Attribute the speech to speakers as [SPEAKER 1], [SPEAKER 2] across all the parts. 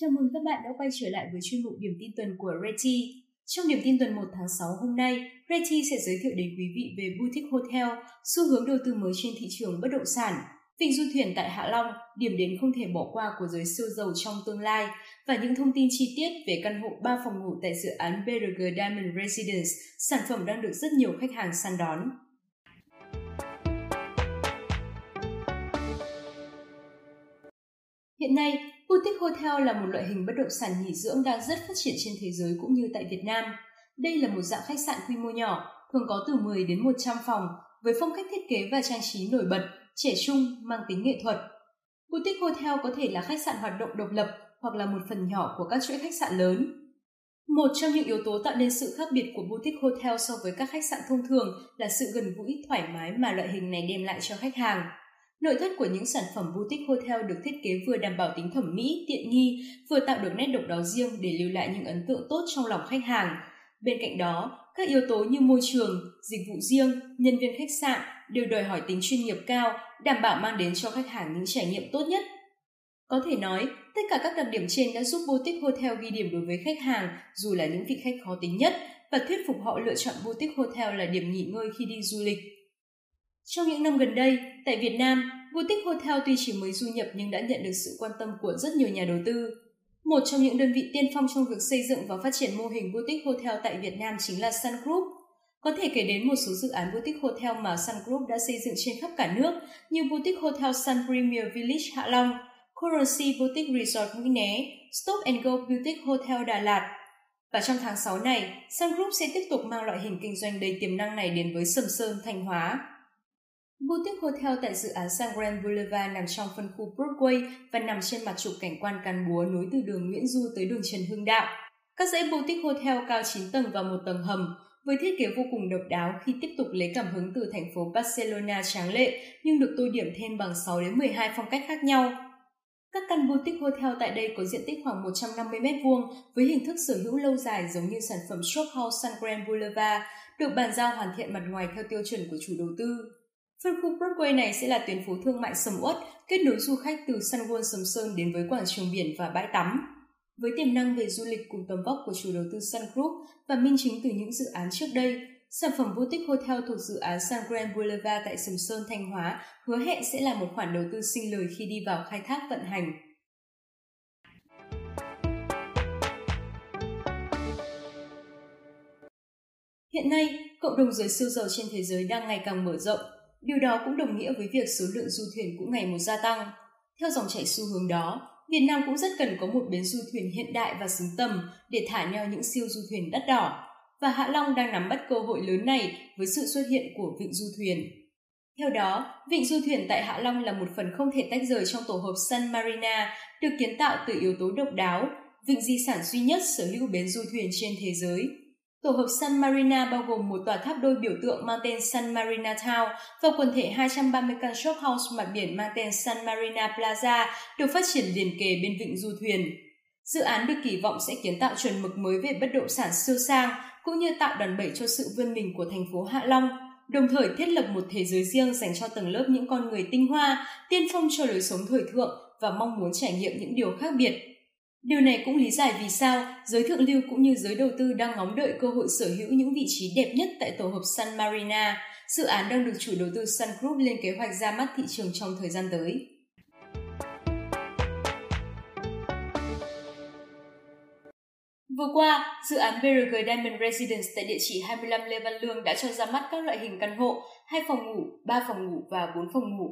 [SPEAKER 1] Chào mừng các bạn đã quay trở lại với chuyên mục điểm tin tuần của Reti. Trong điểm tin tuần 1 tháng 6 hôm nay, Reti sẽ giới thiệu đến quý vị về boutique hotel, xu hướng đầu tư mới trên thị trường bất động sản, vịnh du thuyền tại Hạ Long, điểm đến không thể bỏ qua của giới siêu giàu trong tương lai và những thông tin chi tiết về căn hộ 3 phòng ngủ tại dự án BRG Diamond Residence, sản phẩm đang được rất nhiều khách hàng săn đón. Hiện nay, boutique hotel là một loại hình bất động sản nghỉ dưỡng đang rất phát triển trên thế giới cũng như tại Việt Nam. Đây là một dạng khách sạn quy mô nhỏ, thường có từ 10 đến 100 phòng, với phong cách thiết kế và trang trí nổi bật, trẻ trung, mang tính nghệ thuật. Boutique hotel có thể là khách sạn hoạt động độc lập hoặc là một phần nhỏ của các chuỗi khách sạn lớn. Một trong những yếu tố tạo nên sự khác biệt của boutique hotel so với các khách sạn thông thường là sự gần gũi, thoải mái mà loại hình này đem lại cho khách hàng. Nội thất của những sản phẩm boutique hotel được thiết kế vừa đảm bảo tính thẩm mỹ, tiện nghi, vừa tạo được nét độc đáo riêng để lưu lại những ấn tượng tốt trong lòng khách hàng. Bên cạnh đó, các yếu tố như môi trường, dịch vụ riêng, nhân viên khách sạn đều đòi hỏi tính chuyên nghiệp cao, đảm bảo mang đến cho khách hàng những trải nghiệm tốt nhất. Có thể nói, tất cả các đặc điểm trên đã giúp Boutique Hotel ghi điểm đối với khách hàng dù là những vị khách khó tính nhất và thuyết phục họ lựa chọn Boutique Hotel là điểm nghỉ ngơi khi đi du lịch. Trong những năm gần đây, tại Việt Nam, Boutique Hotel tuy chỉ mới du nhập nhưng đã nhận được sự quan tâm của rất nhiều nhà đầu tư. Một trong những đơn vị tiên phong trong việc xây dựng và phát triển mô hình Boutique Hotel tại Việt Nam chính là Sun Group. Có thể kể đến một số dự án Boutique Hotel mà Sun Group đã xây dựng trên khắp cả nước như Boutique Hotel Sun Premier Village Hạ Long, Currency Boutique Resort Mũi Né, Stop and Go Boutique Hotel Đà Lạt. Và trong tháng 6 này, Sun Group sẽ tiếp tục mang loại hình kinh doanh đầy tiềm năng này đến với Sầm Sơn, Thanh Hóa. Boutique Hotel tại dự án San Grand Boulevard nằm trong phân khu Broadway và nằm trên mặt trục cảnh quan Càn Búa nối từ đường Nguyễn Du tới đường Trần Hưng Đạo. Các dãy boutique hotel cao 9 tầng và một tầng hầm với thiết kế vô cùng độc đáo khi tiếp tục lấy cảm hứng từ thành phố Barcelona tráng lệ nhưng được tô điểm thêm bằng 6 đến 12 phong cách khác nhau. Các căn boutique hotel tại đây có diện tích khoảng 150 m2 với hình thức sở hữu lâu dài giống như sản phẩm Shop House Sun Grand Boulevard, được bàn giao hoàn thiện mặt ngoài theo tiêu chuẩn của chủ đầu tư. Phân khu Broadway này sẽ là tuyến phố thương mại sầm uất, kết nối du khách từ Sun World Sầm Sơn đến với quảng trường biển và bãi tắm. Với tiềm năng về du lịch cùng tầm vóc của chủ đầu tư Sun Group và minh chứng từ những dự án trước đây, sản phẩm boutique hotel thuộc dự án Sun Grand Boulevard tại Sầm Sơn, Thanh Hóa hứa hẹn sẽ là một khoản đầu tư sinh lời khi đi vào khai thác vận hành. Hiện nay, cộng đồng giới siêu giàu trên thế giới đang ngày càng mở rộng Điều đó cũng đồng nghĩa với việc số lượng du thuyền cũng ngày một gia tăng. Theo dòng chảy xu hướng đó, Việt Nam cũng rất cần có một bến du thuyền hiện đại và xứng tầm để thả neo những siêu du thuyền đắt đỏ. Và Hạ Long đang nắm bắt cơ hội lớn này với sự xuất hiện của vịnh du thuyền. Theo đó, vịnh du thuyền tại Hạ Long là một phần không thể tách rời trong tổ hợp Sun Marina, được kiến tạo từ yếu tố độc đáo, vịnh di sản duy nhất sở hữu bến du thuyền trên thế giới. Tổ hợp Sun Marina bao gồm một tòa tháp đôi biểu tượng mang tên Sun Marina Town và quần thể 230 căn shop house mặt biển mang tên Sun Marina Plaza được phát triển liền kề bên vịnh du thuyền. Dự án được kỳ vọng sẽ kiến tạo chuẩn mực mới về bất động sản siêu sang cũng như tạo đòn bẩy cho sự vươn mình của thành phố Hạ Long, đồng thời thiết lập một thế giới riêng dành cho tầng lớp những con người tinh hoa, tiên phong cho lối sống thời thượng và mong muốn trải nghiệm những điều khác biệt Điều này cũng lý giải vì sao giới thượng lưu cũng như giới đầu tư đang ngóng đợi cơ hội sở hữu những vị trí đẹp nhất tại tổ hợp Sun Marina. Dự án đang được chủ đầu tư Sun Group lên kế hoạch ra mắt thị trường trong thời gian tới. Vừa qua, dự án BRG Diamond Residence tại địa chỉ 25 Lê Văn Lương đã cho ra mắt các loại hình căn hộ, hai phòng ngủ, 3 phòng ngủ và 4 phòng ngủ.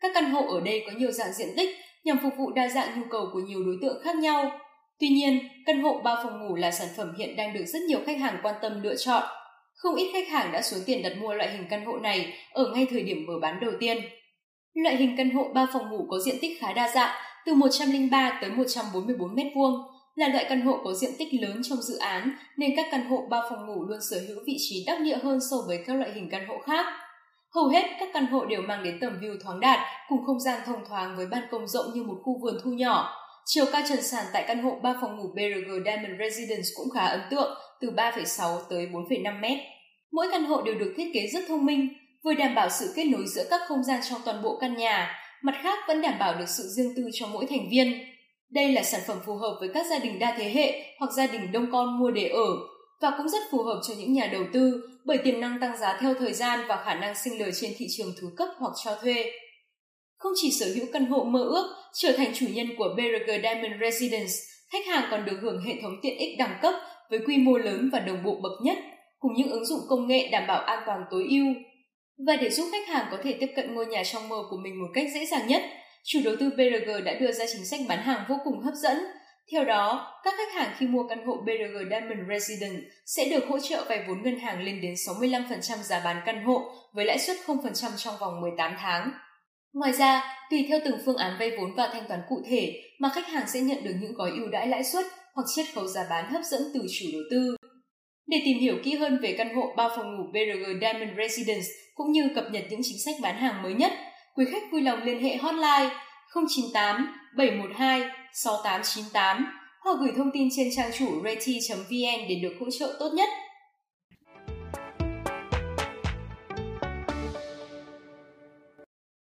[SPEAKER 1] Các căn hộ ở đây có nhiều dạng diện tích nhằm phục vụ đa dạng nhu cầu của nhiều đối tượng khác nhau. Tuy nhiên, căn hộ 3 phòng ngủ là sản phẩm hiện đang được rất nhiều khách hàng quan tâm lựa chọn. Không ít khách hàng đã xuống tiền đặt mua loại hình căn hộ này ở ngay thời điểm mở bán đầu tiên. Loại hình căn hộ 3 phòng ngủ có diện tích khá đa dạng, từ 103 tới 144 m2, là loại căn hộ có diện tích lớn trong dự án nên các căn hộ 3 phòng ngủ luôn sở hữu vị trí đắc địa hơn so với các loại hình căn hộ khác. Hầu hết các căn hộ đều mang đến tầm view thoáng đạt cùng không gian thông thoáng với ban công rộng như một khu vườn thu nhỏ. Chiều cao trần sàn tại căn hộ 3 phòng ngủ BRG Diamond Residence cũng khá ấn tượng, từ 3,6 tới 4,5 mét. Mỗi căn hộ đều được thiết kế rất thông minh, vừa đảm bảo sự kết nối giữa các không gian trong toàn bộ căn nhà, mặt khác vẫn đảm bảo được sự riêng tư cho mỗi thành viên. Đây là sản phẩm phù hợp với các gia đình đa thế hệ hoặc gia đình đông con mua để ở và cũng rất phù hợp cho những nhà đầu tư bởi tiềm năng tăng giá theo thời gian và khả năng sinh lời trên thị trường thứ cấp hoặc cho thuê. Không chỉ sở hữu căn hộ mơ ước, trở thành chủ nhân của BRG Diamond Residence, khách hàng còn được hưởng hệ thống tiện ích đẳng cấp với quy mô lớn và đồng bộ bậc nhất, cùng những ứng dụng công nghệ đảm bảo an toàn tối ưu. Và để giúp khách hàng có thể tiếp cận ngôi nhà trong mơ của mình một cách dễ dàng nhất, chủ đầu tư BRG đã đưa ra chính sách bán hàng vô cùng hấp dẫn. Theo đó, các khách hàng khi mua căn hộ BRG Diamond Residence sẽ được hỗ trợ vay vốn ngân hàng lên đến 65% giá bán căn hộ với lãi suất 0% trong vòng 18 tháng. Ngoài ra, tùy theo từng phương án vay vốn và thanh toán cụ thể mà khách hàng sẽ nhận được những gói ưu đãi lãi suất hoặc chiết khấu giá bán hấp dẫn từ chủ đầu tư. Để tìm hiểu kỹ hơn về căn hộ 3 phòng ngủ BRG Diamond Residence cũng như cập nhật những chính sách bán hàng mới nhất, quý khách vui lòng liên hệ hotline 098 712 6898 hoặc gửi thông tin trên trang chủ reti.vn để được hỗ trợ tốt nhất.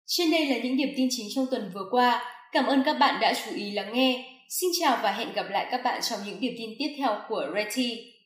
[SPEAKER 1] Trên đây là những điểm tin chính trong tuần vừa qua. Cảm ơn các bạn đã chú ý lắng nghe. Xin chào và hẹn gặp lại các bạn trong những điểm tin tiếp theo của Reti.